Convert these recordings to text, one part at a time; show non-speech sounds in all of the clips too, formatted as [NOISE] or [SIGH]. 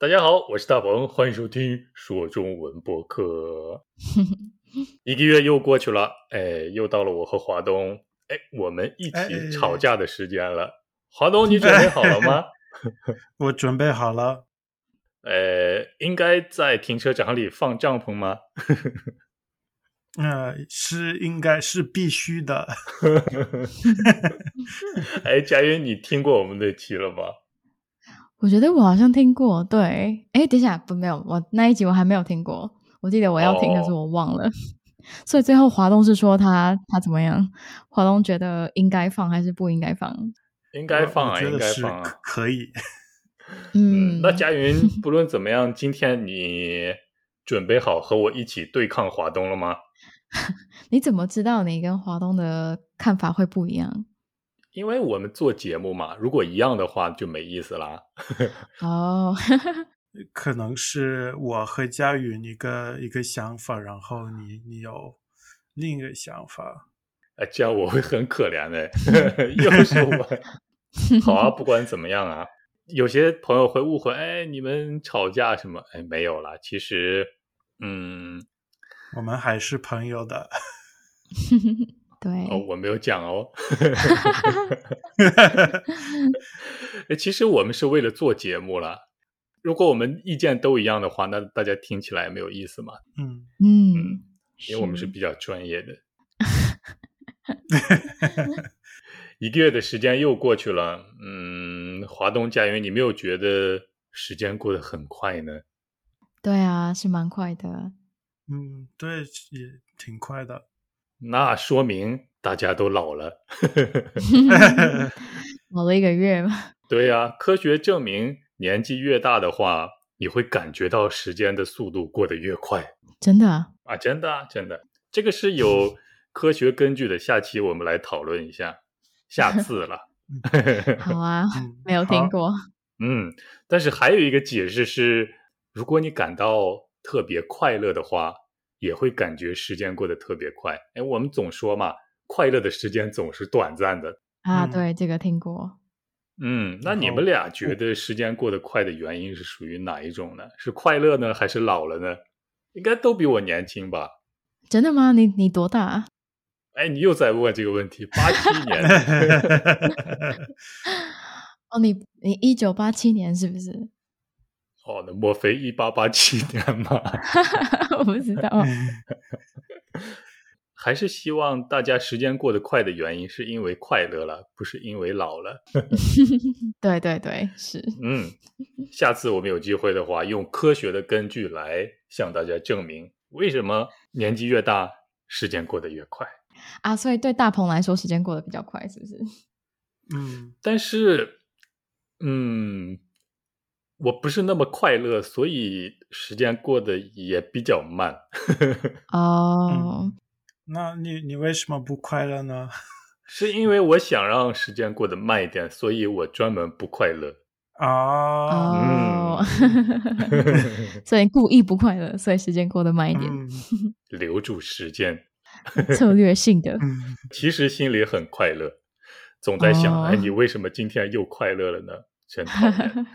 大家好，我是大鹏，欢迎收听说中文播客。[LAUGHS] 一个月又过去了，哎，又到了我和华东，哎，我们一起吵架的时间了。华东，你准备好了吗？[LAUGHS] 我准备好了。呃，应该在停车场里放帐篷吗？[LAUGHS] 呃，是应该是必须的。哎，佳云，你听过我们那期了吗？我觉得我好像听过。对，哎，等一下，不，没有，我那一集我还没有听过。我记得我要听，可是我忘了。[LAUGHS] 所以最后华东是说他他怎么样？华东觉得应该放还是不应该放？应该放啊，应该放啊，可以。嗯，那佳云，[LAUGHS] 不论怎么样，今天你准备好和我一起对抗华东了吗？[LAUGHS] 你怎么知道你跟华东的看法会不一样？因为我们做节目嘛，如果一样的话就没意思啦。[LAUGHS] 哦，[LAUGHS] 可能是我和佳云一个一个想法，然后你你有另一个想法。哎，这样我会很可怜的，[LAUGHS] 又是我。好啊，不管怎么样啊。有些朋友会误会，哎，你们吵架什么？哎，没有啦。其实，嗯，我们还是朋友的。对，哦，我没有讲哦。[LAUGHS] 哎，其实我们是为了做节目了。如果我们意见都一样的话，那大家听起来没有意思嘛？嗯嗯，因为我们是比较专业的。[LAUGHS] 一个月的时间又过去了，嗯，华东家园，你没有觉得时间过得很快呢？对啊，是蛮快的。嗯，对，也挺快的。那说明大家都老了，[LAUGHS] [LAUGHS] 老了一个月吗？对呀，科学证明，年纪越大的话，你会感觉到时间的速度过得越快。真的啊？啊，真的啊，真的，这个是有科学根据的。下期我们来讨论一下。下次了，[LAUGHS] 好啊，没有听过。嗯，但是还有一个解释是，如果你感到特别快乐的话，也会感觉时间过得特别快。哎，我们总说嘛，快乐的时间总是短暂的啊。对，这个听过。嗯，那你们俩觉得时间过得快的原因是属于哪一种呢？是快乐呢，还是老了呢？应该都比我年轻吧？真的吗？你你多大？哎，你又在问这个问题？八七年？[LAUGHS] 哦，你你一九八七年是不是？哦，那莫非一八八七年吗？[LAUGHS] 我不知道。[LAUGHS] 还是希望大家时间过得快的原因，是因为快乐了，不是因为老了。[LAUGHS] 对对对，是。嗯，下次我们有机会的话，用科学的根据来向大家证明，为什么年纪越大，时间过得越快。啊，所以对大鹏来说，时间过得比较快，是不是？嗯，但是，嗯，我不是那么快乐，所以时间过得也比较慢。[LAUGHS] 哦，那你你为什么不快乐呢？[LAUGHS] 是因为我想让时间过得慢一点，所以我专门不快乐。啊，哦，[LAUGHS] 所以故意不快乐，所以时间过得慢一点，留住时间。策略性的，其实心里很快乐，总在想：哎，你为什么今天又快乐了呢？真讨厌。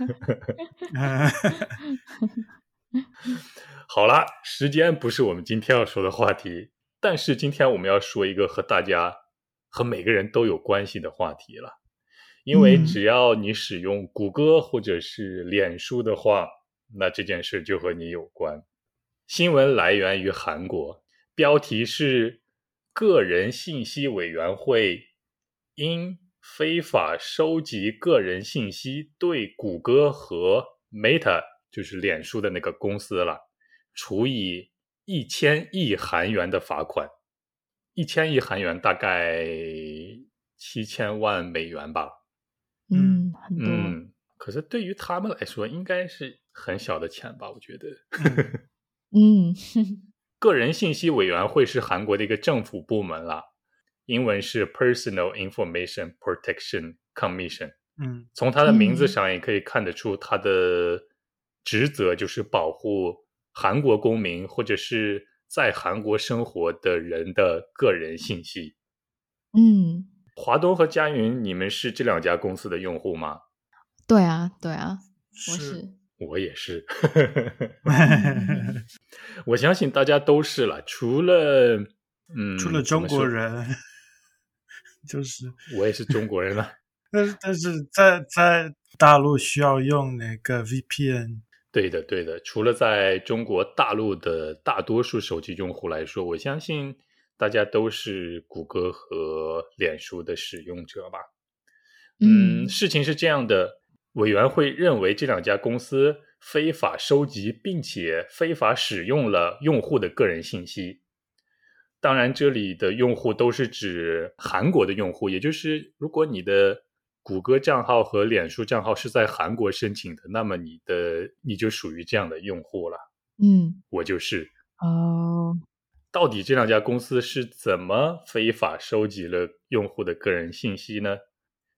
好啦，时间不是我们今天要说的话题，但是今天我们要说一个和大家、和每个人都有关系的话题了。因为只要你使用谷歌或者是脸书的话，那这件事就和你有关。新闻来源于韩国。标题是“个人信息委员会因非法收集个人信息，对谷歌和 Meta 就是脸书的那个公司了，处以一千亿韩元的罚款。一千亿韩元大概七千万美元吧。嗯，很多。嗯，可是对于他们来说，应该是很小的钱吧？我觉得。嗯。[LAUGHS] [LAUGHS] 个人信息委员会是韩国的一个政府部门啦，英文是 Personal Information Protection Commission。嗯，从它的名字上也可以看得出，它的职责就是保护韩国公民或者是在韩国生活的人的个人信息。嗯，华东和佳云，你们是这两家公司的用户吗？对啊，对啊，我是。我也是，[LAUGHS] 我相信大家都是了，除了嗯，除了中国人，就是我也是中国人了。[LAUGHS] 但是但是在在大陆需要用那个 VPN。对的，对的。除了在中国大陆的大多数手机用户来说，我相信大家都是谷歌和脸书的使用者吧。嗯，事情是这样的。委员会认为这两家公司非法收集并且非法使用了用户的个人信息。当然，这里的用户都是指韩国的用户，也就是如果你的谷歌账号和脸书账号是在韩国申请的，那么你的你就属于这样的用户了。嗯，我就是哦。到底这两家公司是怎么非法收集了用户的个人信息呢？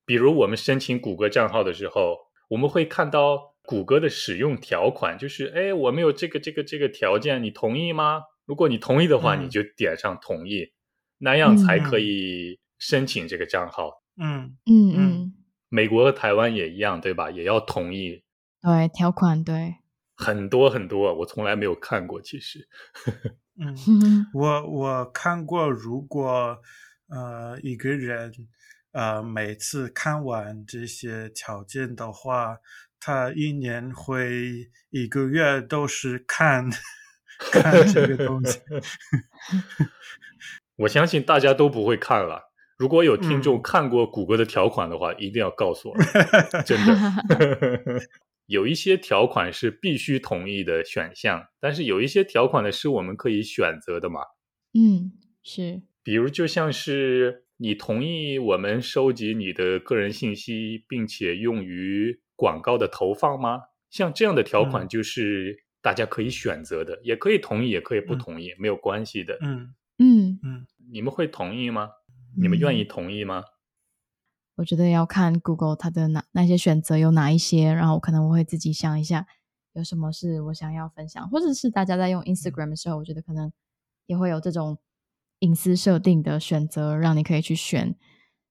比如我们申请谷歌账号的时候。我们会看到谷歌的使用条款，就是哎，我们有这个这个这个条件，你同意吗？如果你同意的话，你就点上同意，那样才可以申请这个账号。嗯嗯嗯，美国和台湾也一样，对吧？也要同意。对条款，对很多很多，我从来没有看过。其实，[LAUGHS] 嗯，我我看过，如果呃一个人。呃，每次看完这些条件的话，他一年会一个月都是看 [LAUGHS] 看这个东西。[LAUGHS] 我相信大家都不会看了。如果有听众看过谷歌的条款的话，一定要告诉我，真的。[LAUGHS] 有一些条款是必须同意的选项，但是有一些条款呢是我们可以选择的嘛？嗯，是。比如，就像是。你同意我们收集你的个人信息，并且用于广告的投放吗？像这样的条款就是大家可以选择的，也可以同意，也可以不同意，没有关系的。嗯嗯嗯，你们会同意吗？你们愿意同意吗？我觉得要看 Google 它的哪那些选择有哪一些，然后可能我会自己想一下有什么是我想要分享，或者是大家在用 Instagram 的时候，我觉得可能也会有这种。隐私设定的选择，让你可以去选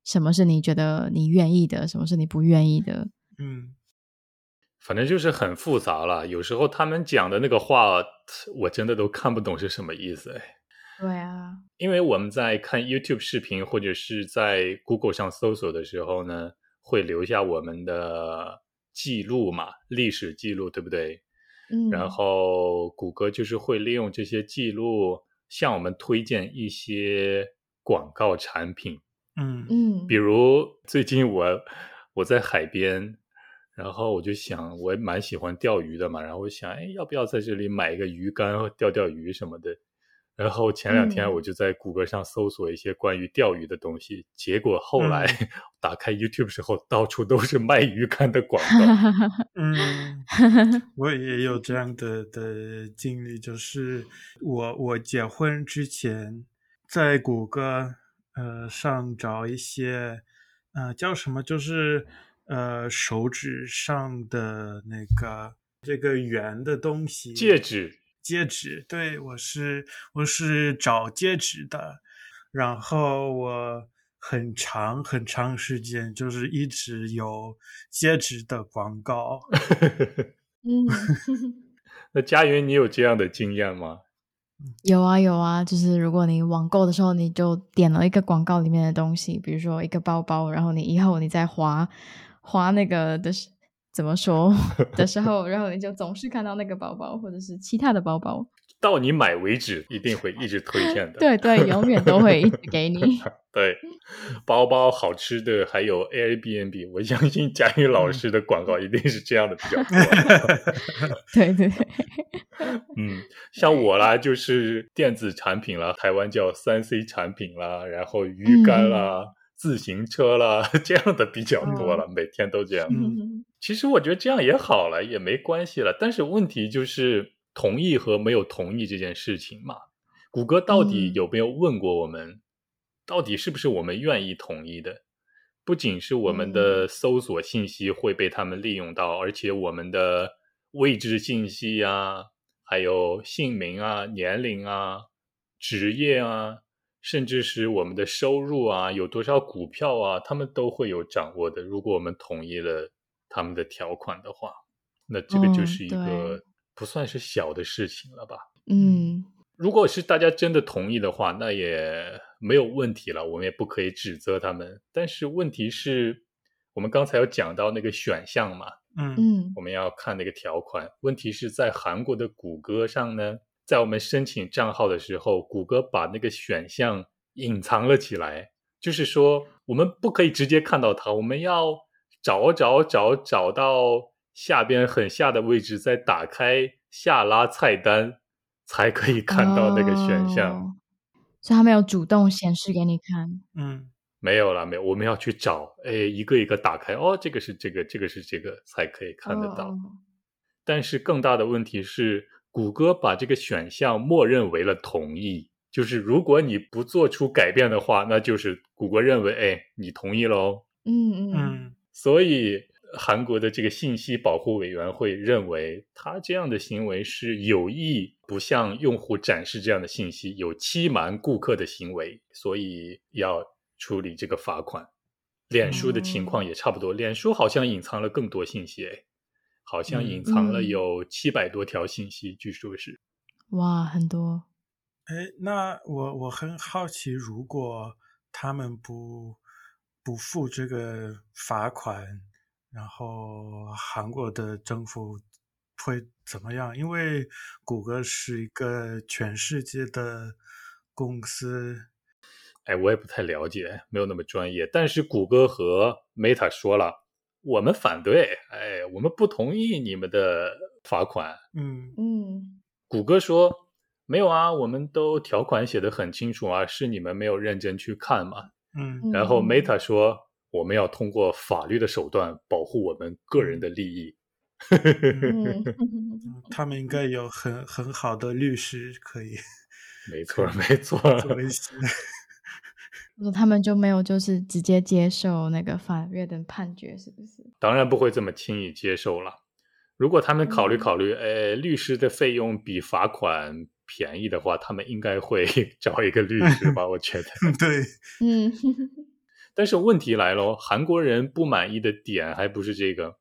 什么是你觉得你愿意的，什么是你不愿意的。嗯，反正就是很复杂了。有时候他们讲的那个话，我真的都看不懂是什么意思。哎，对啊，因为我们在看 YouTube 视频或者是在 Google 上搜索的时候呢，会留下我们的记录嘛，历史记录，对不对？嗯，然后谷歌就是会利用这些记录。向我们推荐一些广告产品，嗯嗯，比如最近我我在海边，然后我就想，我也蛮喜欢钓鱼的嘛，然后我想，哎，要不要在这里买一个鱼竿钓钓鱼什么的。然后前两天我就在谷歌上搜索一些关于钓鱼的东西，结果后来 [LAUGHS] 打开 YouTube 时候，到处都是卖鱼竿的广告。[LAUGHS] 嗯，我也有这样的的经历，就是我我结婚之前在谷歌呃上找一些呃叫什么，就是呃手指上的那个这个圆的东西，戒指。戒指，对我是我是找戒指的，然后我很长很长时间就是一直有戒指的广告。[LAUGHS] 嗯，[LAUGHS] 那佳云，你有这样的经验吗？有啊有啊，就是如果你网购的时候，你就点了一个广告里面的东西，比如说一个包包，然后你以后你再划划那个的是。怎么说 [LAUGHS] 的时候，然后你就总是看到那个包包，或者是其他的包包，到你买为止，一定会一直推荐的。对对，永远都会一直给你。[LAUGHS] 对，包包好吃的，还有 Airbnb，我相信佳宇老师的广告一定是这样的比较多。对 [LAUGHS] 对，嗯，像我啦，就是电子产品啦，台湾叫三 C 产品啦，然后鱼竿啦。自行车啦，[LAUGHS] 这样的比较多了，每天都这样。[LAUGHS] 其实我觉得这样也好了，也没关系了。但是问题就是同意和没有同意这件事情嘛。谷歌到底有没有问过我们？到底是不是我们愿意同意的？不仅是我们的搜索信息会被他们利用到，而且我们的位置信息啊，还有姓名啊、年龄啊、职业啊。甚至是我们的收入啊，有多少股票啊，他们都会有掌握的。如果我们同意了他们的条款的话，那这个就是一个不算是小的事情了吧？嗯，如果是大家真的同意的话，那也没有问题了，我们也不可以指责他们。但是问题是，我们刚才有讲到那个选项嘛，嗯嗯我们要看那个条款。问题是在韩国的谷歌上呢，在我们申请账号的时候，谷歌把那个选项隐藏了起来，就是说我们不可以直接看到它，我们要找找找找到下边很下的位置，再打开下拉菜单，才可以看到那个选项。哦所以他没有主动显示给你看。嗯没有了，没有，我们要去找，哎，一个一个打开，哦，这个是这个，这个是这个，才可以看得到。哦但是更大的问题是，谷歌把这个选项默认为了同意，就是如果你不做出改变的话，那就是谷歌认为，哎，你同意了哦。嗯嗯嗯所以韩国的这个信息保护委员会认为，他这样的行为是有意不向用户展示这样的信息，有欺瞒顾客的行为，所以要处理这个罚款。脸书的情况也差不多，脸书好像隐藏了更多信息，哎，好像隐藏了嗯有七百多条信息，据说是。哇，很多。哎，那我我很好奇，如果他们不不付这个罚款，然后韩国的政府会怎么样？因为谷歌是一个全世界的公司，哎，我也不太了解，没有那么专业。但是谷歌和 Meta 说了，我们反对，哎，我们不同意你们的罚款。嗯嗯谷歌说没有啊，我们都条款写的很清楚啊，是你们没有认真去看嘛。嗯嗯然后 Meta 说我们要通过法律的手段保护我们个人的利益。嗯，[LAUGHS] 他们应该有很很好的律师可以没错，[LAUGHS] 没错。他们就没有就是直接接受那个法院的判决，是不是？当然不会这么轻易接受了。如果他们考虑考虑，呃，律师的费用比罚款便宜的话，他们应该会 [LAUGHS] 找一个律师吧？我觉得。[LAUGHS] 对，嗯 [LAUGHS] 但是问题来了，韩国人不满意的点还不是这个。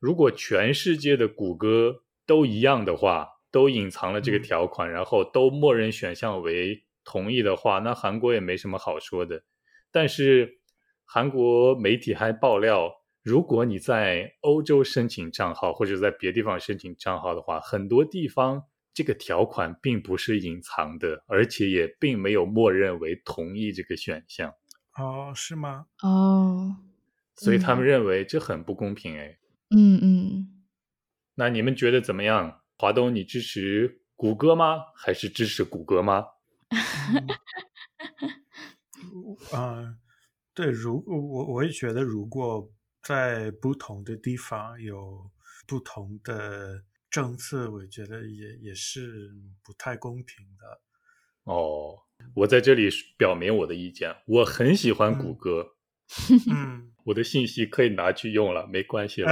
如果全世界的谷歌都一样的话，都隐藏了这个条款，然后都默认选项为同意的话，那韩国也没什么好说的。但是韩国媒体还爆料，如果你在欧洲申请账号或者在别地方申请账号的话，很多地方这个条款并不是隐藏的，而且也并没有默认为同意这个选项。哦，是吗？哦，所以他们认为这很不公平哎。嗯嗯，那你们觉得怎么样？华东，你支持谷歌吗？还是支持谷歌吗？嗯，[LAUGHS] 对，如果我我也觉得，如果在不同的地方有不同的政策，我觉得也也是不太公平的。哦，我在这里表明我的意见，我很喜欢谷歌，嗯，[LAUGHS] 我的信息可以拿去用了，没关系了，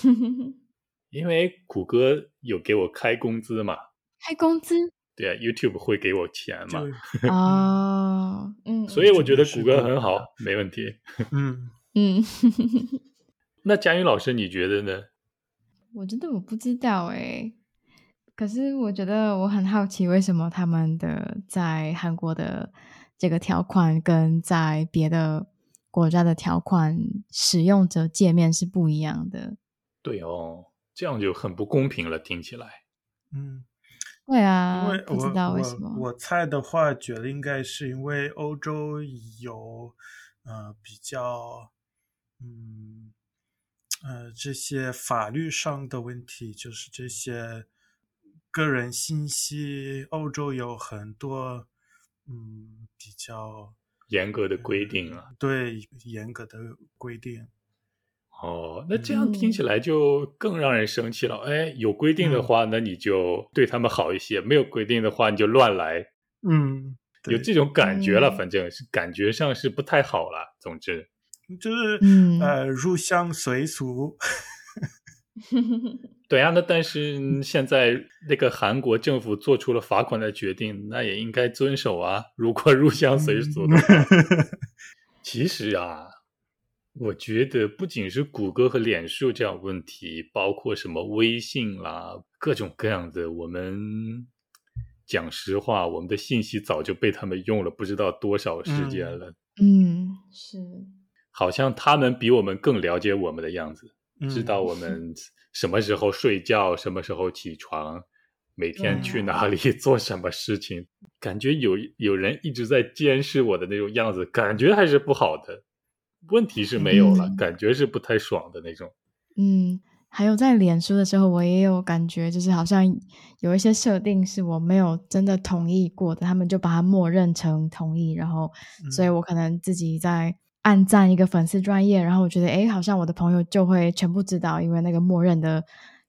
[LAUGHS] 因为谷歌有给我开工资嘛，开工资对啊，YouTube 会给我钱嘛，就哦，嗯，[LAUGHS] 所以我觉得谷歌很好，没问题。[LAUGHS] 嗯嗯，[LAUGHS] 那佳宇老师，你觉得呢？我觉得我不知道诶，可是我觉得我很好奇，为什么他们的在韩国的这个条款跟在别的国家的条款使用者界面是不一样的？对哦，这样就很不公平了，听起来。嗯，对啊因为，不知我道为什么。我我猜的话，觉得应该是因为欧洲有呃比较嗯呃这些法律上的问题，就是这些个人信息，欧洲有很多嗯比较严格的规定啊。对严格的规定。哦，那这样嗯听起来就更让人生气了。哎，有规定的话，那你就对他们好一些；没有规定的话，你就乱来，嗯，有这种感觉了。嗯反正是感觉上是不太好了。总之，就是、嗯呃入乡随俗。[LAUGHS] 对啊，那但是现在那个韩国政府做出了罚款的决定，那也应该遵守啊。如果入乡随俗的话，[LAUGHS] 其实啊，我觉得不仅是谷歌和脸书这样问题，包括什么微信啦，各种各样的。我们讲实话，我们的信息早就被他们用了不知道多少时间了。嗯，是。好像他们比我们更了解我们的样子，知道我们什么时候睡觉，什么时候起床，每天去哪里 [LAUGHS] 做什么事情。感觉有有人一直在监视我的那种样子，感觉还是不好的。问题是没有了，感觉是不太爽的那种。嗯，还有在脸书的时候，我也有感觉，就是好像有一些设定是我没有真的同意过的，他们就把它默认成同意，然后，所以我可能自己在暗赞一个粉丝专业，然后我觉得，哎，好像我的朋友就会全部知道，因为那个默认的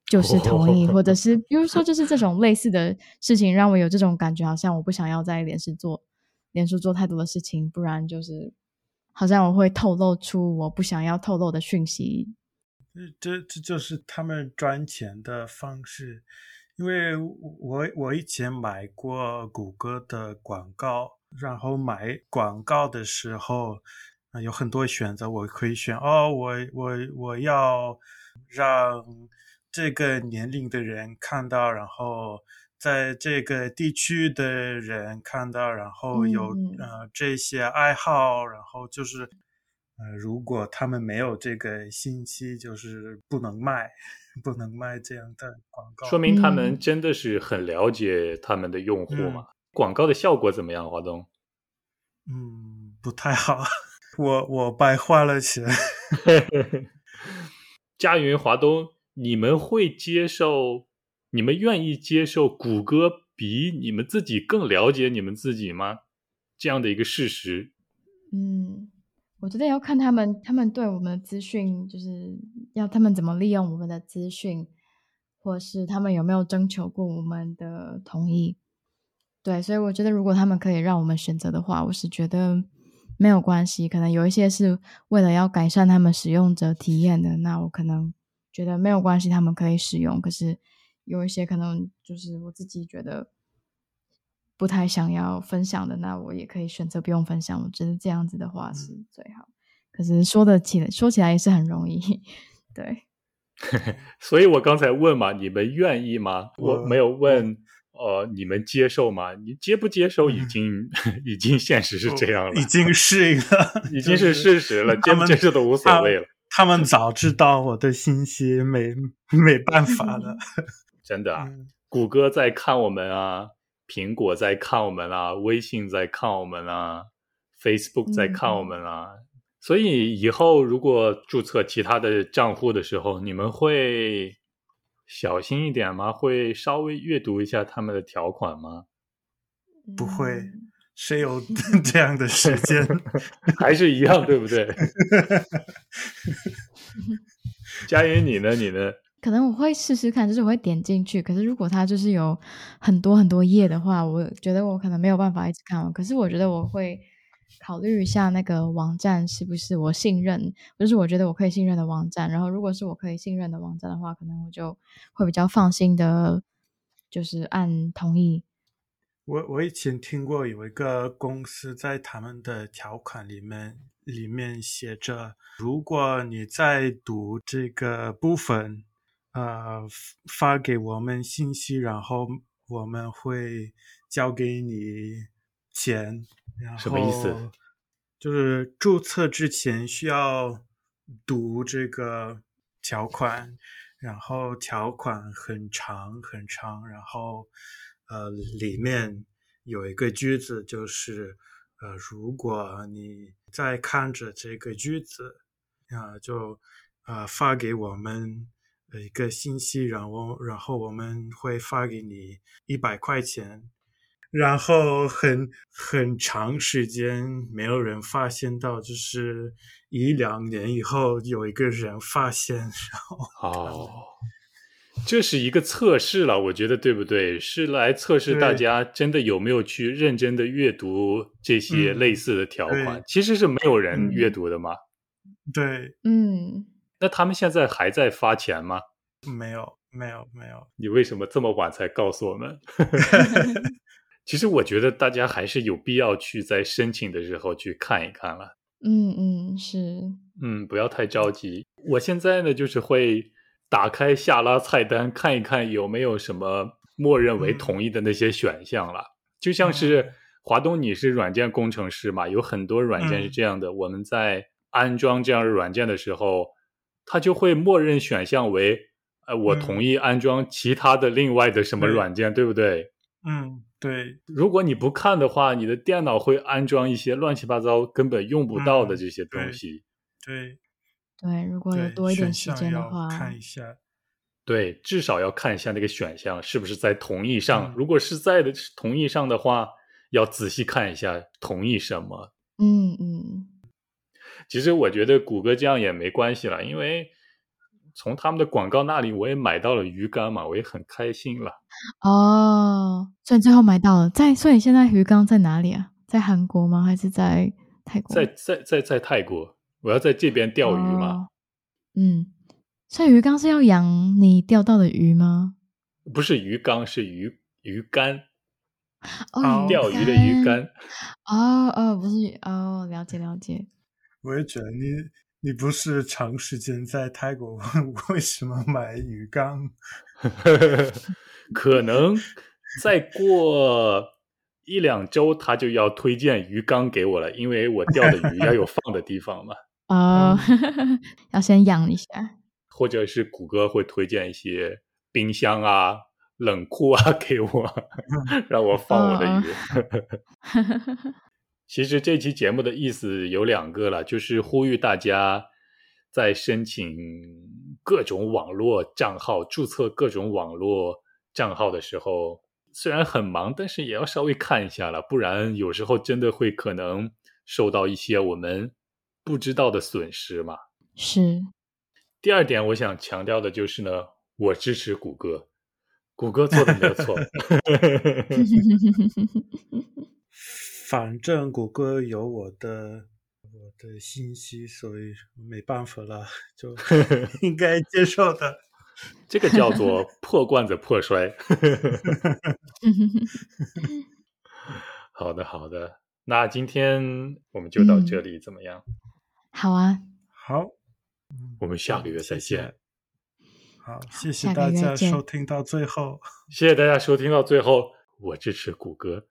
就是同意，或者是比如说就是这种类似的事情，让我有这种感觉，好像我不想要在脸书做脸书做太多的事情，不然就是。好像我会透露出我不想要透露的讯息，这这就是他们赚钱的方式。因为我我以前买过谷歌的广告，然后买广告的时候有很多选择，我可以选哦，我我我要让这个年龄的人看到，然后。在这个地区的人看到，然后有呃这些爱好，然后就是呃，如果他们没有这个信息，就是不能卖，[LAUGHS] 不能卖这样的广告。说明他们真的是很了解他们的用户嘛？广告的效果怎么样，华东？嗯，不太好，[LAUGHS] 我我败坏了钱。[LAUGHS] 佳云、华东，你们会接受？你们愿意接受谷歌比你们自己更了解你们自己吗？这样的一个事实？嗯，我觉得要看他们，他们对我们的资讯，就是要他们怎么利用我们的资讯，或是他们有没有征求过我们的同意。对，所以我觉得如果他们可以让我们选择的话，我是觉得没有关系。可能有一些是为了要改善他们使用者体验的，那我可能觉得没有关系，他们可以使用。可是。有一些可能就是我自己觉得不太想要分享的，那我也可以选择不用分享。我觉得这样子的话是最好。可是说的起来，说起来也是很容易，[LAUGHS] 对。[LAUGHS] 所以我刚才问嘛，你们愿意吗？我没有问，呃，你们接受吗？你接不接受？已经，[LAUGHS] 已经现实是这样了，已经是一个，已经是事实了。接不接受都无所谓了。他们早知道我的信息，没没办法了。真的啊，谷歌在看我们啊，苹果在看我们啊，微信在看我们啊，Facebook 在看我们啊。所以以后如果注册其他的账户的时候，你们会小心一点吗？会稍微阅读一下他们的条款吗？不会，谁有 [LAUGHS] 这样的时间？[LAUGHS] 还是一样，对不对？[LAUGHS] 佳云，你呢？你呢？可能我会试试看，就是我会点进去。可是如果它就是有很多很多页的话，我觉得我可能没有办法一直看完。可是我觉得我会考虑一下那个网站是不是我信任，就是我觉得我可以信任的网站。然后如果是我可以信任的网站的话，可能我就会比较放心的，就是按同意。我我以前听过有一个公司在他们的条款里面里面写着，如果你在读这个部分。呃，发给我们信息，然后我们会交给你钱。什么意思？就是注册之前需要读这个条款，然后条款很长很长，然后呃，里面有一个句子，就是呃，如果你在看着这个句子啊，就呃发给我们。一个信息，然后然后我们会发给你一百块钱，然后很很长时间没有人发现到，就是一两年以后有一个人发现，然后哦，这是一个测试了，我觉得对不对？是来测试大家真的有没有去认真的阅读这些类似的条款，其实是没有人阅读的嘛。对，嗯。那他们现在还在发钱吗？没有，没有，没有。你为什么这么晚才告诉我们？[LAUGHS] 其实我觉得大家还是有必要去在申请的时候去看一看了。嗯嗯，是，嗯，不要太着急。我现在呢，就是会打开下拉菜单，看一看有没有什么默认为同意的那些选项了。就像是华东，你是软件工程师嘛，有很多软件是这样的。我们在安装这样的软件的时候，它就会默认选项为。呃，我同意安装其他的另外的什么软件，对不对？嗯，对。如果你不看的话，你的电脑会安装一些乱七八糟、根本用不到的这些东西。对，对。如果有多一点时间的话，看一下。对，至少要看一下那个选项是不是在同意上。如果是在的同意上的话，要仔细看一下同意什么。嗯嗯。其实我觉得谷歌这样也没关系了，因为。从他们的广告那里，我也买到了鱼竿嘛，我也很开心了。哦，所以最后买到了，在所以现在鱼缸在哪里啊？在韩国吗？还是在泰国？在在在在泰国，我要在这边钓鱼嘛。嗯，所以鱼缸是要养你钓到的鱼吗？不是鱼缸，是鱼鱼竿。哦，钓鱼的鱼竿。哦哦，不是哦，了解了解。我也觉得你。你不是长时间在泰国，为什么买鱼缸？[LAUGHS] 可能再过一两周，他就要推荐鱼缸给我了，因为我钓的鱼要有 [LAUGHS] 放的地方嘛。啊，[LAUGHS] 要先养一下，或者是谷歌会推荐一些冰箱啊、冷库啊给我，让我放我的鱼。其实这期节目的意思有两个了，就是呼吁大家在申请各种网络账号、注册各种网络账号的时候，虽然很忙，但是也要稍微看一下了，不然有时候真的会可能受到一些我们不知道的损失嘛。是。第二点，我想强调的就是呢，我支持谷歌，谷歌做的没有错。[LAUGHS] 反正谷歌有我的我的信息，所以没办法了，[LAUGHS] 就 [LAUGHS] 应该接受的。这个叫做 [LAUGHS] 破罐子破摔。好的，好的，那今天我们就到这里，怎么样？好啊，好，我们下个月再见。好，谢谢大家收听到最后，谢谢大家收听到最后，我支持谷歌。